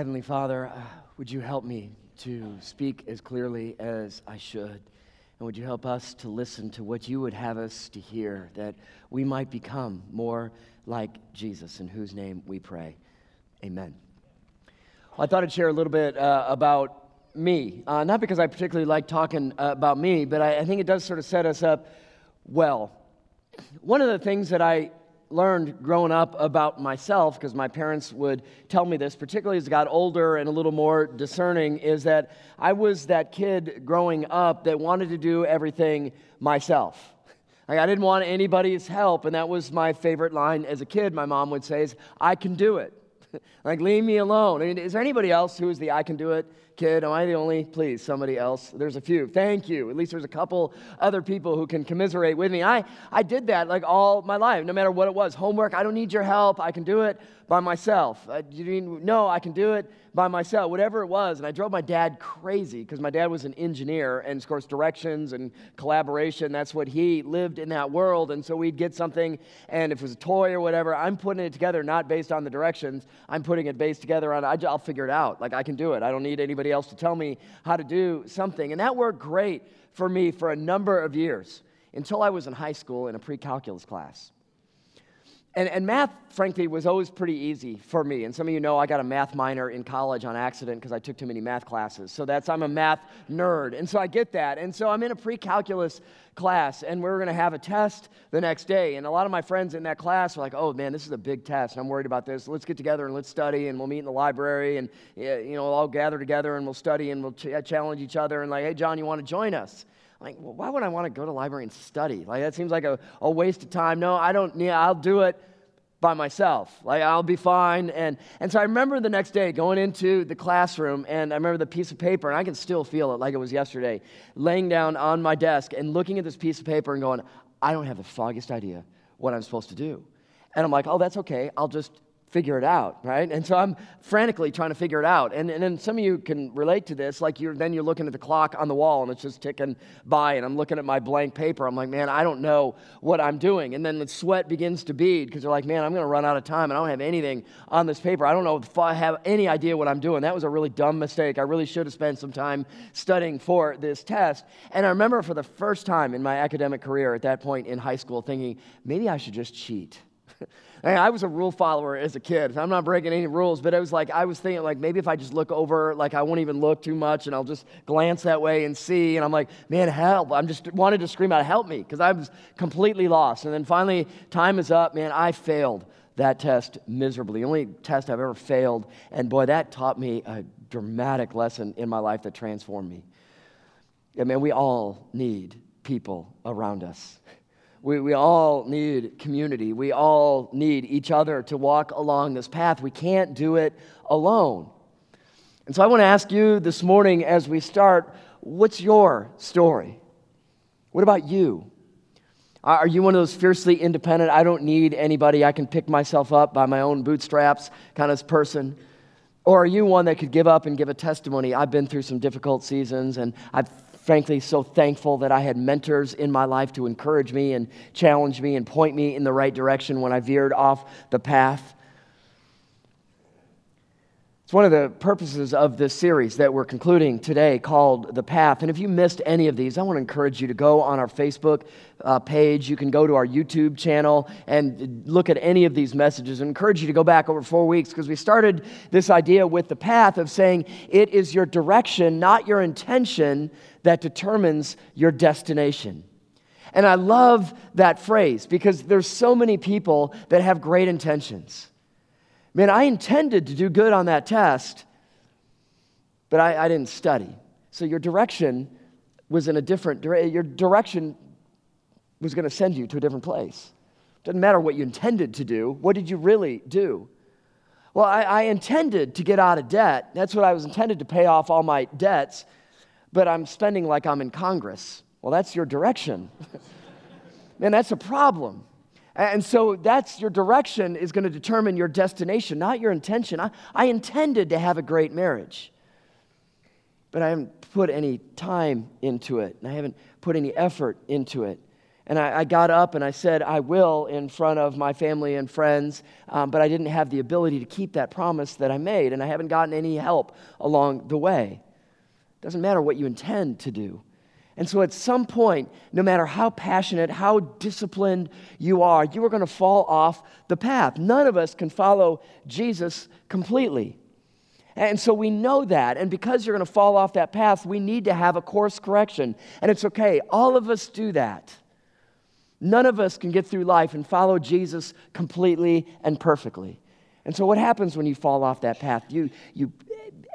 Heavenly Father, uh, would you help me to speak as clearly as I should? And would you help us to listen to what you would have us to hear, that we might become more like Jesus, in whose name we pray? Amen. Well, I thought I'd share a little bit uh, about me. Uh, not because I particularly like talking uh, about me, but I, I think it does sort of set us up well. One of the things that I learned growing up about myself, because my parents would tell me this, particularly as I got older and a little more discerning, is that I was that kid growing up that wanted to do everything myself. Like I didn't want anybody's help, and that was my favorite line as a kid. My mom would say, is, I can do it. like, leave me alone. I mean, is there anybody else who is the I can do it kid? Am I the only? Please, somebody else. There's a few. Thank you. At least there's a couple other people who can commiserate with me. I, I did that like all my life, no matter what it was. Homework, I don't need your help. I can do it by myself. Uh, you no, I can do it by myself, whatever it was. And I drove my dad crazy because my dad was an engineer, and of course, directions and collaboration, that's what he lived in that world. And so we'd get something, and if it was a toy or whatever, I'm putting it together not based on the directions, I'm putting it based together on, I'll figure it out. Like I can do it. I don't need anybody else to tell me how to do something. And that worked great for me for a number of years until I was in high school in a pre calculus class. And, and, math, frankly, was always pretty easy for me. And some of you know I got a math minor in college on accident because I took too many math classes. So that's, I'm a math nerd. And so I get that. And so I'm in a pre calculus class, and we're going to have a test the next day. And a lot of my friends in that class are like, oh man, this is a big test. I'm worried about this. Let's get together and let's study, and we'll meet in the library, and you know, we'll all gather together and we'll study and we'll ch- uh, challenge each other. And like, hey, John, you want to join us? Like, well, why would I want to go to library and study? Like, that seems like a, a waste of time. No, I don't, need, yeah, I'll do it by myself. Like, I'll be fine. And, and so I remember the next day going into the classroom, and I remember the piece of paper, and I can still feel it like it was yesterday, laying down on my desk and looking at this piece of paper and going, I don't have the foggiest idea what I'm supposed to do. And I'm like, oh, that's okay. I'll just figure it out, right? And so I'm frantically trying to figure it out. And, and then some of you can relate to this. Like you're then you're looking at the clock on the wall and it's just ticking by, and I'm looking at my blank paper. I'm like, man, I don't know what I'm doing. And then the sweat begins to bead because you're like, man, I'm going to run out of time and I don't have anything on this paper. I don't know if I have any idea what I'm doing. That was a really dumb mistake. I really should have spent some time studying for this test. And I remember for the first time in my academic career at that point in high school thinking, maybe I should just cheat. I was a rule follower as a kid. I'm not breaking any rules, but it was like I was thinking like maybe if I just look over, like I won't even look too much, and I'll just glance that way and see. And I'm like, man, help! I'm just wanted to scream out, help me, because I was completely lost. And then finally, time is up. Man, I failed that test miserably. The only test I've ever failed, and boy, that taught me a dramatic lesson in my life that transformed me. Yeah, man, we all need people around us. We, we all need community. We all need each other to walk along this path. We can't do it alone. And so I want to ask you this morning as we start what's your story? What about you? Are you one of those fiercely independent, I don't need anybody, I can pick myself up by my own bootstraps kind of person? Or are you one that could give up and give a testimony? I've been through some difficult seasons and I've frankly so thankful that I had mentors in my life to encourage me and challenge me and point me in the right direction when I veered off the path. It's one of the purposes of this series that we're concluding today called The Path. And if you missed any of these, I want to encourage you to go on our Facebook uh, page. You can go to our YouTube channel and look at any of these messages. I encourage you to go back over four weeks because we started this idea with The Path of saying it is your direction, not your intention, that determines your destination. And I love that phrase because there's so many people that have great intentions. Man, I intended to do good on that test, but I, I didn't study. So your direction was in a different direction. Your direction was going to send you to a different place. Doesn't matter what you intended to do. What did you really do? Well, I, I intended to get out of debt. That's what I was intended to pay off all my debts, but I'm spending like I'm in Congress. Well, that's your direction. Man, that's a problem. And so that's your direction is going to determine your destination, not your intention. I, I intended to have a great marriage, but I haven't put any time into it, and I haven't put any effort into it. And I, I got up and I said, I will in front of my family and friends, um, but I didn't have the ability to keep that promise that I made, and I haven't gotten any help along the way. Doesn't matter what you intend to do. And so at some point, no matter how passionate, how disciplined you are, you are going to fall off the path. None of us can follow Jesus completely. And so we know that. And because you're going to fall off that path, we need to have a course correction. And it's okay. All of us do that. None of us can get through life and follow Jesus completely and perfectly. And so, what happens when you fall off that path? You, you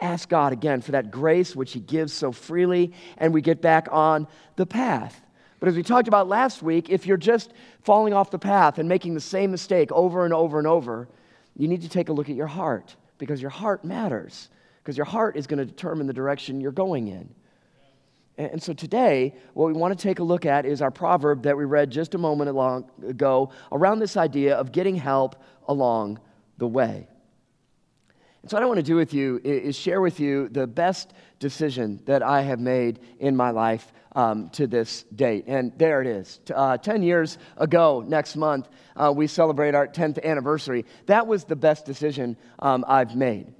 ask God again for that grace which He gives so freely, and we get back on the path. But as we talked about last week, if you're just falling off the path and making the same mistake over and over and over, you need to take a look at your heart because your heart matters, because your heart is going to determine the direction you're going in. And so today, what we want to take a look at is our proverb that we read just a moment ago around this idea of getting help along the way. And so, what I want to do with you is share with you the best decision that I have made in my life um, to this date. And there it is. Uh, 10 years ago, next month, uh, we celebrate our 10th anniversary. That was the best decision um, I've made.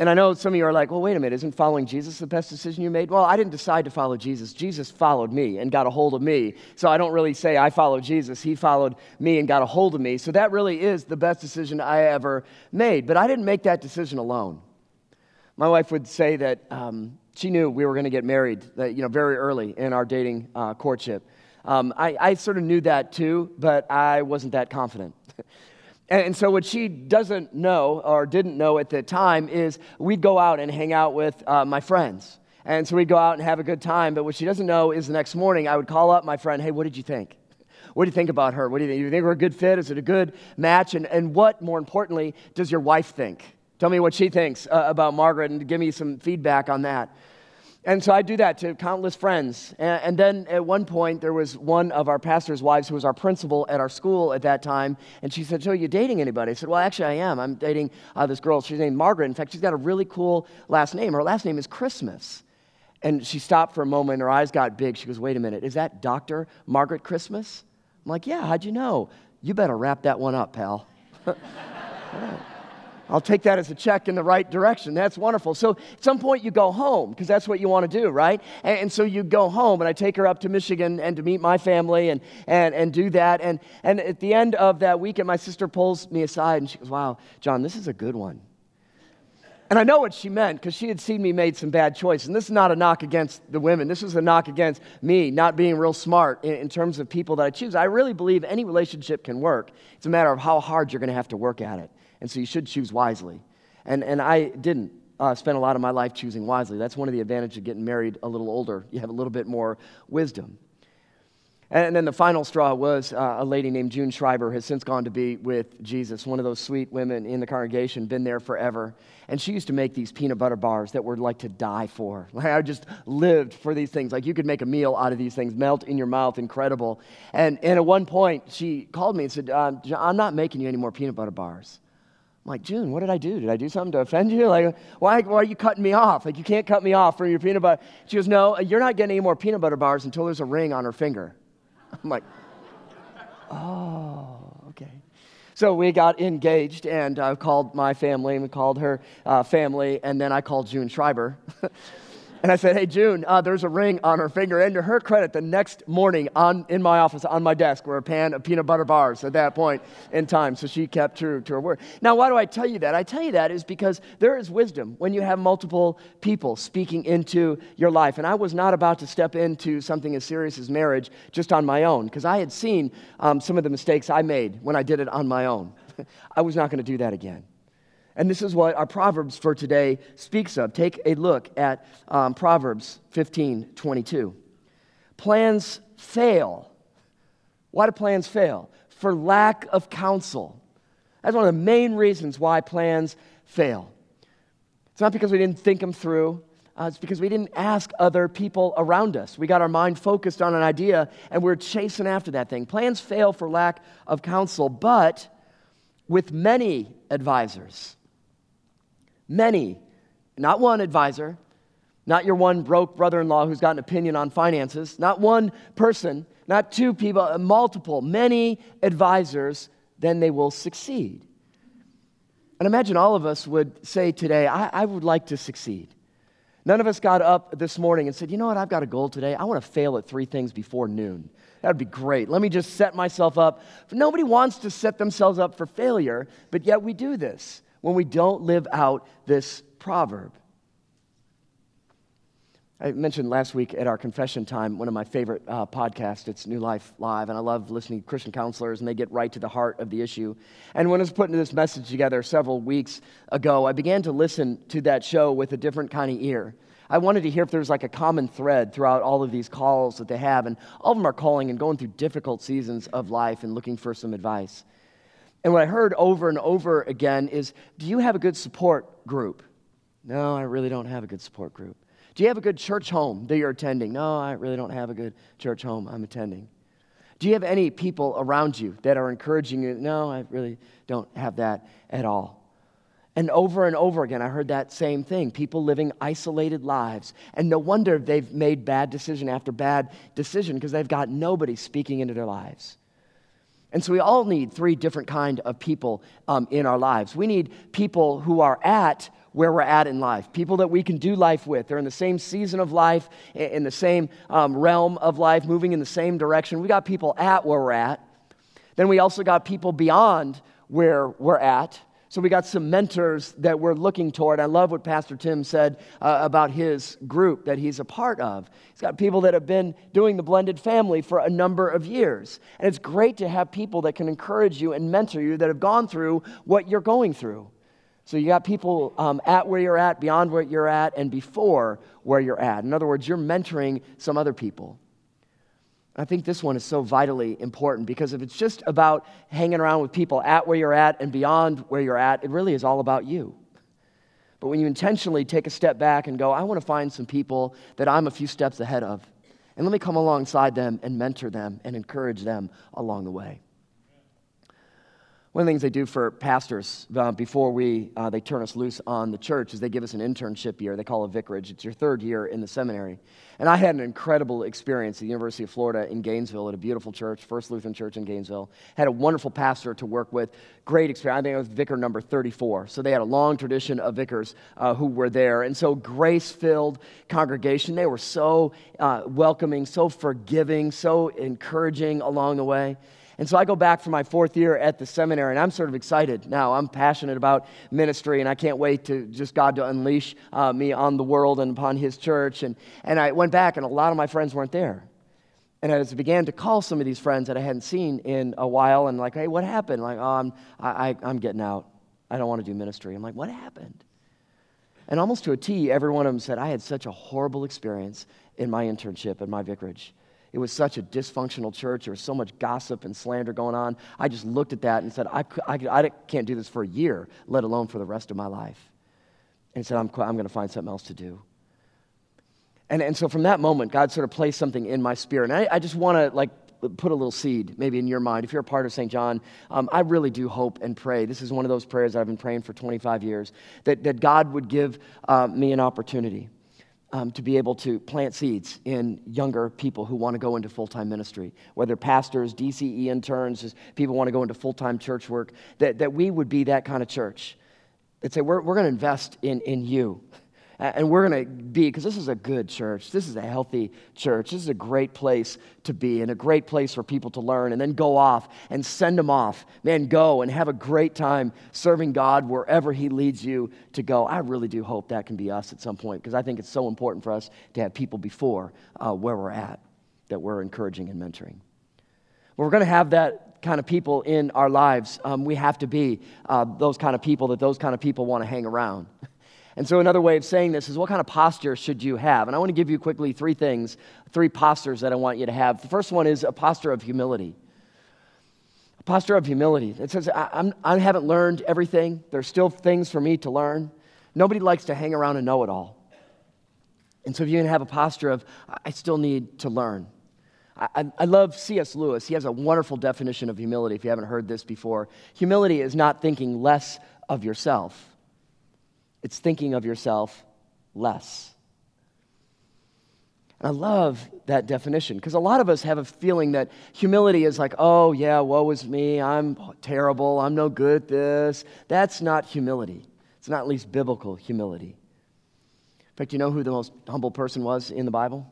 And I know some of you are like, well, wait a minute, isn't following Jesus the best decision you made? Well, I didn't decide to follow Jesus. Jesus followed me and got a hold of me. So I don't really say I followed Jesus. He followed me and got a hold of me. So that really is the best decision I ever made. But I didn't make that decision alone. My wife would say that um, she knew we were going to get married, that, you know, very early in our dating uh, courtship. Um, I, I sort of knew that too, but I wasn't that confident. And so, what she doesn't know or didn't know at the time is we'd go out and hang out with uh, my friends. And so we'd go out and have a good time. But what she doesn't know is the next morning I would call up my friend, hey, what did you think? What do you think about her? What do you think? Do you think we're a good fit? Is it a good match? And, and what, more importantly, does your wife think? Tell me what she thinks uh, about Margaret and give me some feedback on that. And so I do that to countless friends. And, and, then at one point, there was one of our pastor's wives who was our principal at our school at that time. And she said, So, are you dating anybody? I said, Well, actually, I am. I'm dating uh, this girl. She's named Margaret. In fact, she's got a really cool last name. Her last name is Christmas. And she stopped for a moment. Her eyes got big. She goes, Wait a minute. Is that Dr. Margaret Christmas? I'm like, Yeah, how'd you know? You better wrap that one up, pal. I'll take that as a check in the right direction. That's wonderful. So at some point you go home because that's what you want to do, right? And, and, so you go home, and I take her up to Michigan and to meet my family and, and, and do that. And, and at the end of that weekend, my sister pulls me aside and she goes, Wow, John, this is a good one. And I know what she meant because she had seen me made some bad choices. And this is not a knock against the women. This is a knock against me not being real smart in, in terms of people that I choose. I really believe any relationship can work. It's a matter of how hard you're going to have to work at it. And so you should choose wisely. And, and I didn't uh, spend a lot of my life choosing wisely. That's one of the advantages of getting married a little older. You have a little bit more wisdom. And then the final straw was uh, a lady named June Schreiber has since gone to be with Jesus, one of those sweet women in the congregation, been there forever. And she used to make these peanut butter bars that were like to die for. Like I just lived for these things. Like you could make a meal out of these things, melt in your mouth, incredible. And, and at one point, she called me and said, uh, I'm not making you any more peanut butter bars. I'm like, June, what did I do? Did I do something to offend you? Like, why, why are you cutting me off? Like, you can't cut me off from your peanut butter. She goes, No, you're not getting any more peanut butter bars until there's a ring on her finger. I'm like, Oh, okay. So we got engaged, and I called my family, and we called her uh, family, and then I called June Schreiber. And I said, Hey, June, uh, there's a ring on her finger. And to her credit, the next morning on, in my office, on my desk, were a pan of peanut butter bars at that point in time. So she kept true to her word. Now, why do I tell you that? I tell you that is because there is wisdom when you have multiple people speaking into your life. And I was not about to step into something as serious as marriage just on my own because I had seen um, some of the mistakes I made when I did it on my own. I was not going to do that again. And this is what our Proverbs for today speaks of. Take a look at um, Proverbs 15 22. Plans fail. Why do plans fail? For lack of counsel. That's one of the main reasons why plans fail. It's not because we didn't think them through, uh, it's because we didn't ask other people around us. We got our mind focused on an idea and we're chasing after that thing. Plans fail for lack of counsel, but with many advisors, Many, not one advisor, not your one broke brother in law who's got an opinion on finances, not one person, not two people, uh, multiple, many advisors, then they will succeed. And imagine all of us would say today, I, I would like to succeed. None of us got up this morning and said, you know what, I've got a goal today. I want to fail at three things before noon. That would be great. Let me just set myself up. Nobody wants to set themselves up for failure, but yet we do this when we don't live out this proverb. I mentioned last week at our confession time one of my favorite uh, podcasts. It's New Life Live, and I love listening to Christian counselors, and they get right to the heart of the issue. And when I was putting this message together several weeks ago, I began to listen to that show with a different kind of ear. I wanted to hear if there's like a common thread throughout all of these calls that they have, and all of them are calling and going through difficult seasons of life and looking for some advice. And what I heard over and over again is Do you have a good support group? No, I really don't have a good support group. Do you have a good church home that you're attending? No, I really don't have a good church home I'm attending. Do you have any people around you that are encouraging you? No, I really don't have that at all. And over and over again, I heard that same thing people living isolated lives. And no wonder they've made bad decision after bad decision because they've got nobody speaking into their lives. And so we all need three different kind of people um, in our lives. We need people who are at where we're at in life, people that we can do life with. They're in the same season of life, in the same um, realm of life, moving in the same direction. We got people at where we're at. Then we also got people beyond where we're at. So we got some mentors that we're looking toward. I love what Pastor Tim said uh, about his group that he's a part of. He's got people that have been doing the blended family for a number of years. And it's great to have people that can encourage you and mentor you that have gone through what you're going through. So you got people um, at where you're at, beyond where you're at, and before where you're at. In other words, you're mentoring some other people. I think this one is so vitally important because if it's just about hanging around with people at where you're at and beyond where you're at, it really is all about you. But when you intentionally take a step back and go, I want to find some people that I'm a few steps ahead of, and let me come alongside them and mentor them and encourage them along the way. One of the things they do for pastors uh, before we, uh, they turn us loose on the church is they give us an internship year. They call it vicarage. It's your third year in the seminary. And I had an incredible experience at the University of Florida in Gainesville at a beautiful church, First Lutheran Church in Gainesville. Had a wonderful pastor to work with. Great experience. I think I was vicar number 34. So they had a long tradition of vicars uh, who were there. And so grace filled congregation. They were so uh, welcoming, so forgiving, so encouraging along the way. And so I go back for my fourth year at the seminary, and I'm sort of excited now. I'm passionate about ministry, and I can't wait to just God to unleash uh, me on the world and upon His church. And, and I went back, and a lot of my friends weren't there. And as I began to call some of these friends that I hadn't seen in a while, and like, hey, what happened? Like, oh, I'm, I, I'm getting out. I don't want to do ministry. I'm like, what happened? And almost to a T, every one of them said, I had such a horrible experience in my internship at my vicarage. It was such a dysfunctional church. There was so much gossip and slander going on. I just looked at that and said, I, I, I can't do this for a year, let alone for the rest of my life. And said, I'm, I'm going to find something else to do. And, and so from that moment, God sort of placed something in my spirit. And I, I just want to like put a little seed maybe in your mind. If you're a part of St. John, um, I really do hope and pray. This is one of those prayers I've been praying for 25 years that, that God would give uh, me an opportunity um, to be able to plant seeds in younger people who want to go into full time ministry, whether pastors, DCE interns, people want to go into full time church work, that, that we would be that kind of church. That say, we're, we're going to invest in, in you. And we're going to be, because this is a good church. This is a healthy church. This is a great place to be and a great place for people to learn and then go off and send them off. Man, go and have a great time serving God wherever He leads you to go. I really do hope that can be us at some point because I think it's so important for us to have people before uh, where we're at that we're encouraging and mentoring. But we're going to have that kind of people in our lives. Um, we have to be uh, those kind of people that those kind of people want to hang around. And so, another way of saying this is what kind of posture should you have? And I want to give you quickly three things, three postures that I want you to have. The first one is a posture of humility. A posture of humility. It says, I, I'm, I haven't learned everything, there's still things for me to learn. Nobody likes to hang around and know it all. And so, if you can have a posture of, I still need to learn. I, I, love C.S. Lewis. He has a wonderful definition of humility if you haven't heard this before. Humility is not thinking less of yourself, it's thinking of yourself less. And I love that definition because a lot of us have a feeling that humility is like, oh, yeah, woe is me. I'm terrible. I'm no good at this. That's not humility. It's not at least biblical humility. In fact, you know who the most humble person was in the Bible?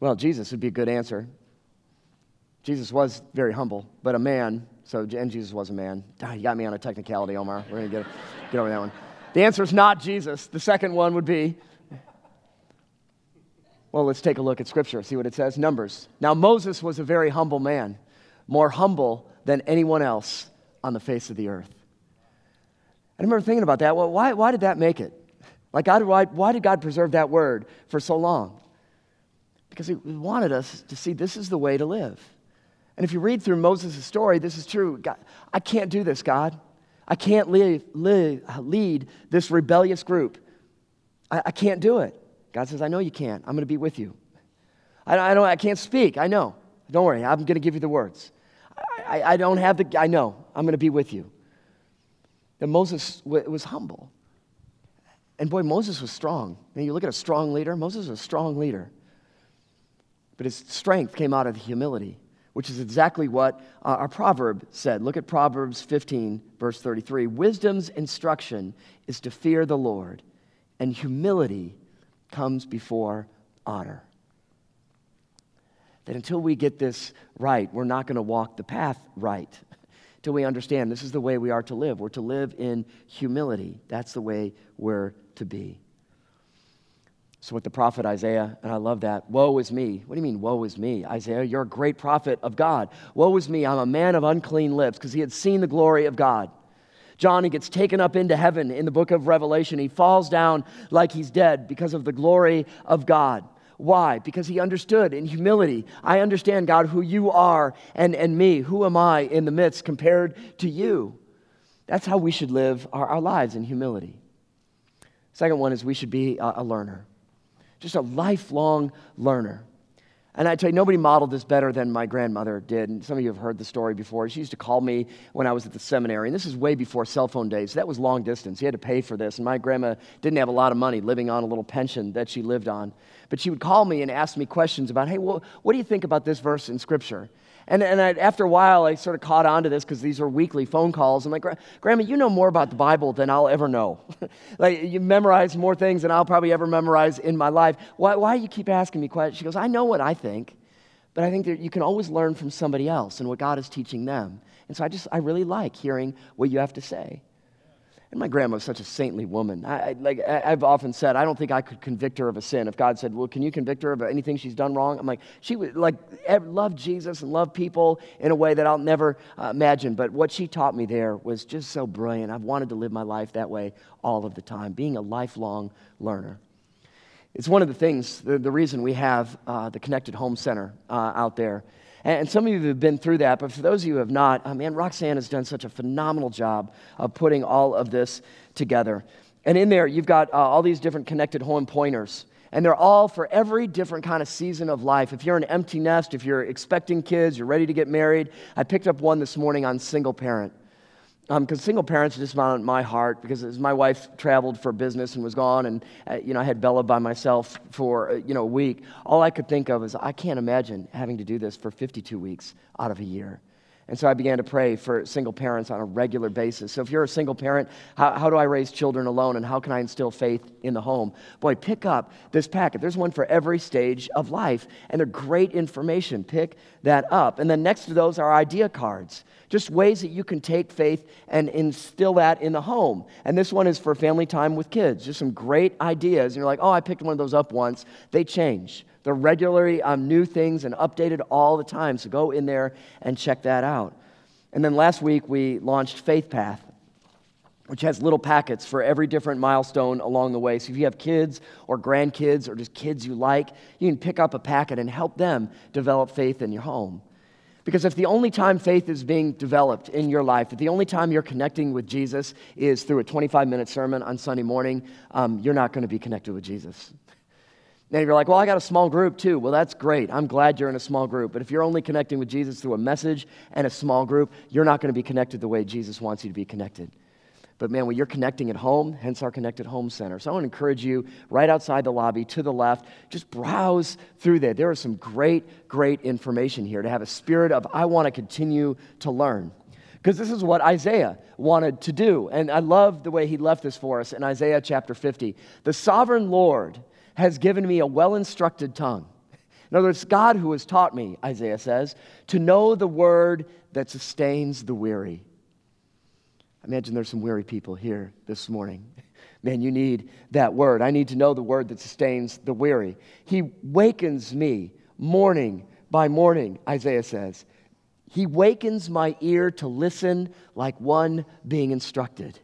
Well, Jesus would be a good answer. Jesus was very humble, but a man, so, and Jesus was a man. You got me on a technicality, Omar. We're going to get, get over that one. The answer is not Jesus. The second one would be well, let's take a look at Scripture, see what it says. Numbers. Now, Moses was a very humble man, more humble than anyone else on the face of the earth. I remember thinking about that. Well, why, why did that make it? Like, God, why, why did God preserve that word for so long? Because He wanted us to see this is the way to live. And if you read through Moses' story, this is true. God, I can't do this, God. I can't lead, uh, lead, this rebellious group. I, I can't do it. God says, I know you can't. I'm going to be with you. I, I, don't, I can't speak. I know. Don't worry. I'm going to give you the words. I, I, I don't have the, I know. I'm going to be with you. That Moses w- was humble. And boy, Moses was strong. And you look at a strong leader, Moses was a strong leader. But his strength came out of humility, which is exactly what uh, our proverb said. Look at Proverbs 15, verse 33. Wisdom's instruction is to fear the Lord, and humility comes before honor. That until we get this right, we're not going to walk the path right. Until we understand this is the way we are to live. We're to live in humility. That's the way we're to be. So, with the prophet Isaiah, and I love that, woe is me. What do you mean, woe is me? Isaiah, you're a great prophet of God. Woe is me, I'm a man of unclean lips, because he had seen the glory of God. John, he gets taken up into heaven in the book of Revelation. He falls down like he's dead because of the glory of God. Why? Because he understood in humility. I understand, God, who you are and, and me. Who am I in the midst compared to you? That's how we should live our, our lives in humility. Second one is we should be a, a learner, just a lifelong learner. And I tell you, nobody modeled this better than my grandmother did. And some of you have heard the story before. She used to call me when I was at the seminary. And this is way before cell phone days. That was long distance. You had to pay for this. And my grandma didn't have a lot of money living on a little pension that she lived on. But she would call me and ask me questions about, hey, well, what do you think about this verse in Scripture? And, and I, after a while, I sort of caught on to this because these were weekly phone calls. I'm like, Grandma, you know more about the Bible than I'll ever know. like, you memorize more things than I'll probably ever memorize in my life. Why, why do you keep asking me questions? She goes, I know what I think, but I think that you can always learn from somebody else and what God is teaching them. And so I just, I really like hearing what you have to say. And my grandma was such a saintly woman. I, I, like I, have often said, I don't think I could convict her of a sin. If God said, "Well, can you convict her of anything she's done wrong?" I'm like, she would like love Jesus and love people in a way that I'll never uh, imagine. But what she taught me there was just so brilliant. I've wanted to live my life that way all of the time, being a lifelong learner. It's one of the things, the, the reason we have uh, the Connected Home Center uh, out there and some of you have been through that, but for those of you who have not, oh man, Roxanne has done such a phenomenal job of putting all of this together. And in there, you've got uh, all these different connected home pointers. And they're all for every different kind of season of life. If you're an empty nest, if you're expecting kids, you're ready to get married. I picked up one this morning on single parent because um, single parents just on my heart because as my wife traveled for business and was gone and uh, you know i had bella by myself for uh, you know a week all i could think of is i can't imagine having to do this for 52 weeks out of a year and so I began to pray for single parents on a regular basis. So if you're a single parent, how, how, do I raise children alone and how can I instill faith in the home? Boy, pick up this packet. There's one for every stage of life, and they're great information. Pick that up. And then next to those are idea cards, just ways that you can take faith and instill that in the home. And this one is for family time with kids, just some great ideas. And you're like, oh, I picked one of those up once. They change. They're regularly um, new things and updated all the time. So go in there and check that out. And then last week we launched Faith Path, which has little packets for every different milestone along the way. So if you have kids or grandkids or just kids you like, you can pick up a packet and help them develop faith in your home. Because if the only time faith is being developed in your life, if the only time you're connecting with Jesus is through a 25 minute sermon on Sunday morning, um, you're not going to be connected with Jesus. Now you're like, well, I got a small group too. Well, that's great. I'm glad you're in a small group. But if you're only connecting with Jesus through a message and a small group, you're not going to be connected the way Jesus wants you to be connected. But man, when you're connecting at home, hence our Connected Home Center. So I want to encourage you right outside the lobby to the left, just browse through there. There is some great, great information here to have a spirit of, I want to continue to learn. Because this is what Isaiah wanted to do. And I love the way he left this for us in Isaiah chapter 50. The sovereign Lord has given me a well instructed tongue. In other words, God who has taught me, Isaiah says, to know the word that sustains the weary. I imagine there's some weary people here this morning. Man, you need that word. I need to know the word that sustains the weary. He wakens me morning by morning, Isaiah says. He wakens my ear to listen like one being instructed.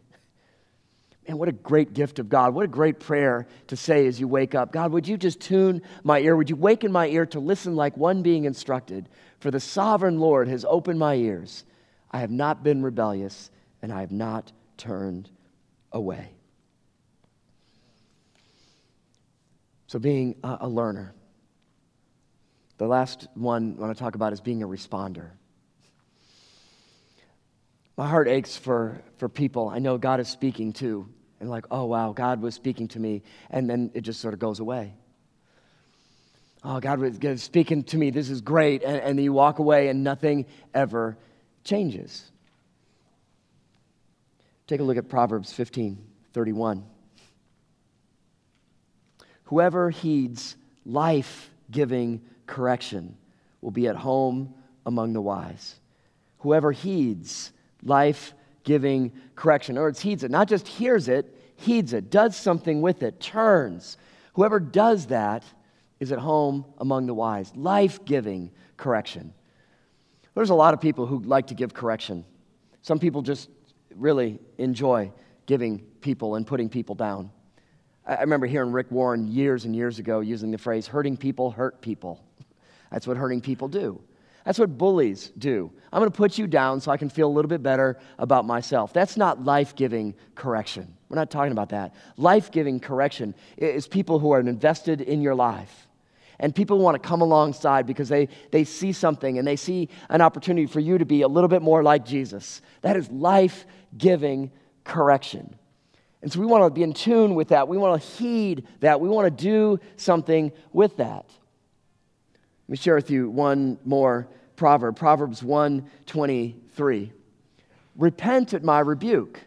Man, what a great gift of God. What a great prayer to say as you wake up. God, would you just tune my ear? Would you waken my ear to listen like one being instructed? For the sovereign Lord has opened my ears. I have not been rebellious and I have not turned away. So, being a learner. The last one I want to talk about is being a responder. My heart aches for, for people I know God is speaking to, and like, oh wow, God was speaking to me, and then it just sort of goes away. Oh, God was speaking to me, this is great, and, and then you walk away and nothing ever changes. Take a look at Proverbs 15 31. Whoever heeds life giving correction will be at home among the wise. Whoever heeds life giving correction, in other words, heeds it, not just hears it, heeds it, does something with it, turns. Whoever does that is at home among the wise. Life giving correction. There's a lot of people who like to give correction. Some people just really enjoy giving people and putting people down. I remember hearing Rick Warren years and years ago using the phrase, hurting people hurt people. That's what hurting people do. That's what bullies do. I'm going to put you down so I can feel a little bit better about myself. That's not life giving correction. We're not talking about that. Life giving correction is people who are invested in your life. And people want to come alongside because they, they see something and they see an opportunity for you to be a little bit more like Jesus. That is life giving correction. And so we want to be in tune with that. We want to heed that. We want to do something with that. Let me share with you one more proverb, Proverbs 123. Repent at my rebuke.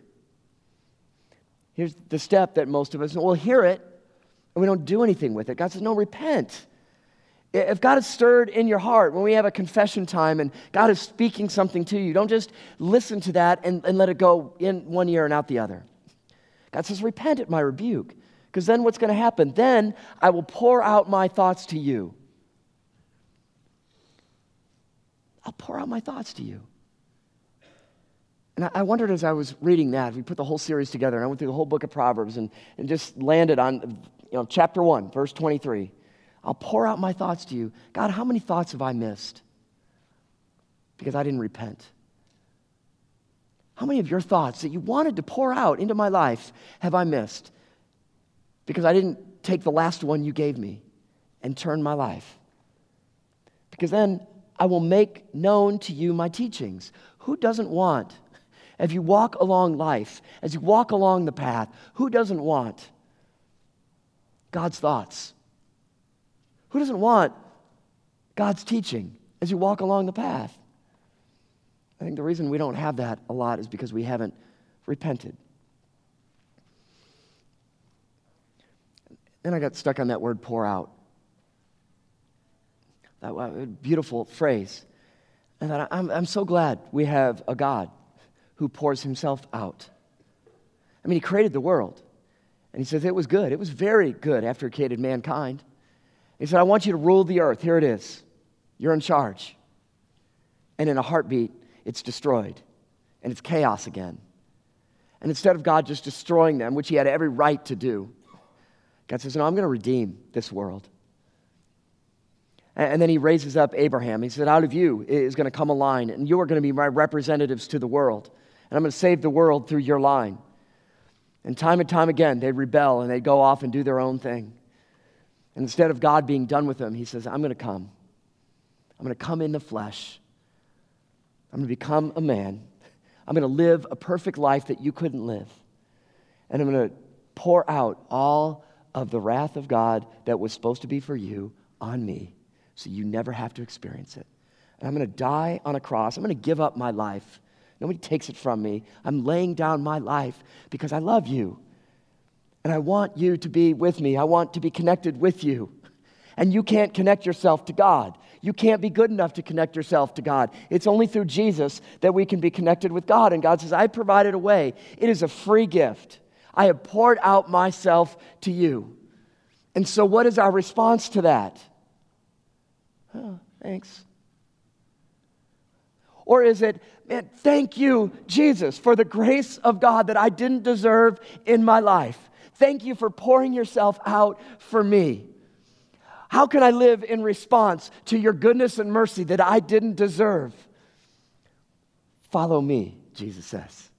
Here's the step that most of us will hear it and we don't do anything with it. God says, No, repent. If God has stirred in your heart when we have a confession time and God is speaking something to you, don't just listen to that and, and let it go in one ear and out the other. God says, Repent at my rebuke. Because then what's going to happen? Then I will pour out my thoughts to you. I'll pour out my thoughts to you. And I wondered as I was reading that, we put the whole series together, and I went through the whole book of Proverbs and, and just landed on you know, chapter 1, verse 23. I'll pour out my thoughts to you. God, how many thoughts have I missed? Because I didn't repent. How many of your thoughts that you wanted to pour out into my life have I missed? Because I didn't take the last one you gave me and turn my life. Because then I will make known to you my teachings. Who doesn't want, as you walk along life, as you walk along the path, who doesn't want God's thoughts? Who doesn't want God's teaching as you walk along the path? I think the reason we don't have that a lot is because we haven't repented. Then I got stuck on that word pour out. That beautiful phrase. And I'm, I'm so glad we have a God who pours himself out. I mean, he created the world. And he says it was good. It was very good after he created mankind. He said, I want you to rule the earth. Here it is. You're in charge. And in a heartbeat, it's destroyed. And it's chaos again. And instead of God just destroying them, which he had every right to do, God says, No, I'm going to redeem this world. And then he raises up Abraham. He said, Out of you is going to come a line, and you are going to be my representatives to the world. And I'm going to save the world through your line. And time and time again, they rebel and they go off and do their own thing. And instead of God being done with them, he says, I'm going to come. I'm going to come in the flesh. I'm going to become a man. I'm going to live a perfect life that you couldn't live. And I'm going to pour out all of the wrath of God that was supposed to be for you on me so you never have to experience it. And I'm going to die on a cross. I'm going to give up my life. Nobody takes it from me. I'm laying down my life because I love you. And I want you to be with me. I want to be connected with you. And you can't connect yourself to God. You can't be good enough to connect yourself to God. It's only through Jesus that we can be connected with God. And God says, I provided a way. It is a free gift. I have poured out myself to you. And so, what is our response to that? Oh, thanks. Or is it, man, thank you, Jesus, for the grace of God that I didn't deserve in my life? Thank you for pouring yourself out for me. How can I live in response to your goodness and mercy that I didn't deserve? Follow me, Jesus says.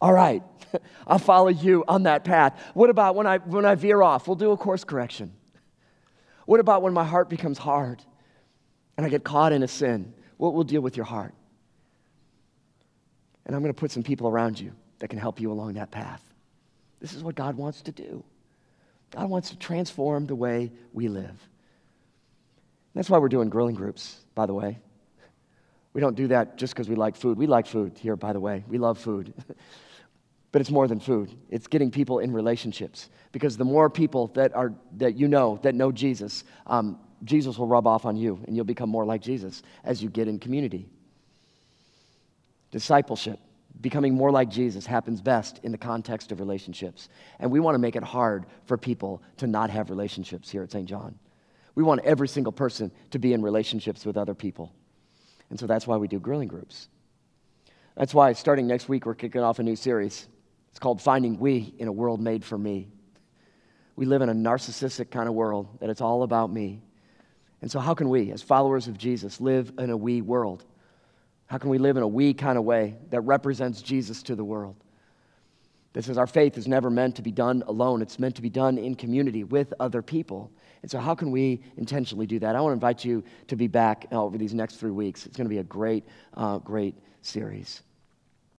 All right, I'll follow you on that path. What about when I, when I veer off? We'll do a course correction. What about when my heart becomes hard and I get caught in a sin? what will deal with your heart. And I'm going to put some people around you that can help you along that path. This is what God wants to do. God wants to transform the way we live. That's why we're doing grilling groups, by the way. We don't do that just because we like food. We like food here, by the way. We love food. but it's more than food. It's getting people in relationships. Because the more people that, are, that you know, that know Jesus, um, Jesus will rub off on you, and you'll become more like Jesus as you get in community. Discipleship, becoming more like Jesus, happens best in the context of relationships. And we want to make it hard for people to not have relationships here at St. John. We want every single person to be in relationships with other people. And so that's why we do grilling groups. That's why starting next week, we're kicking off a new series. It's called Finding We in a World Made for Me. We live in a narcissistic kind of world that it's all about me. And so, how can we, as followers of Jesus, live in a we world? How can we live in a we kind of way that represents Jesus to the world? This is our faith is never meant to be done alone. It's meant to be done in community with other people. And so, how can we intentionally do that? I want to invite you to be back over these next three weeks. It's going to be a great, uh, great series.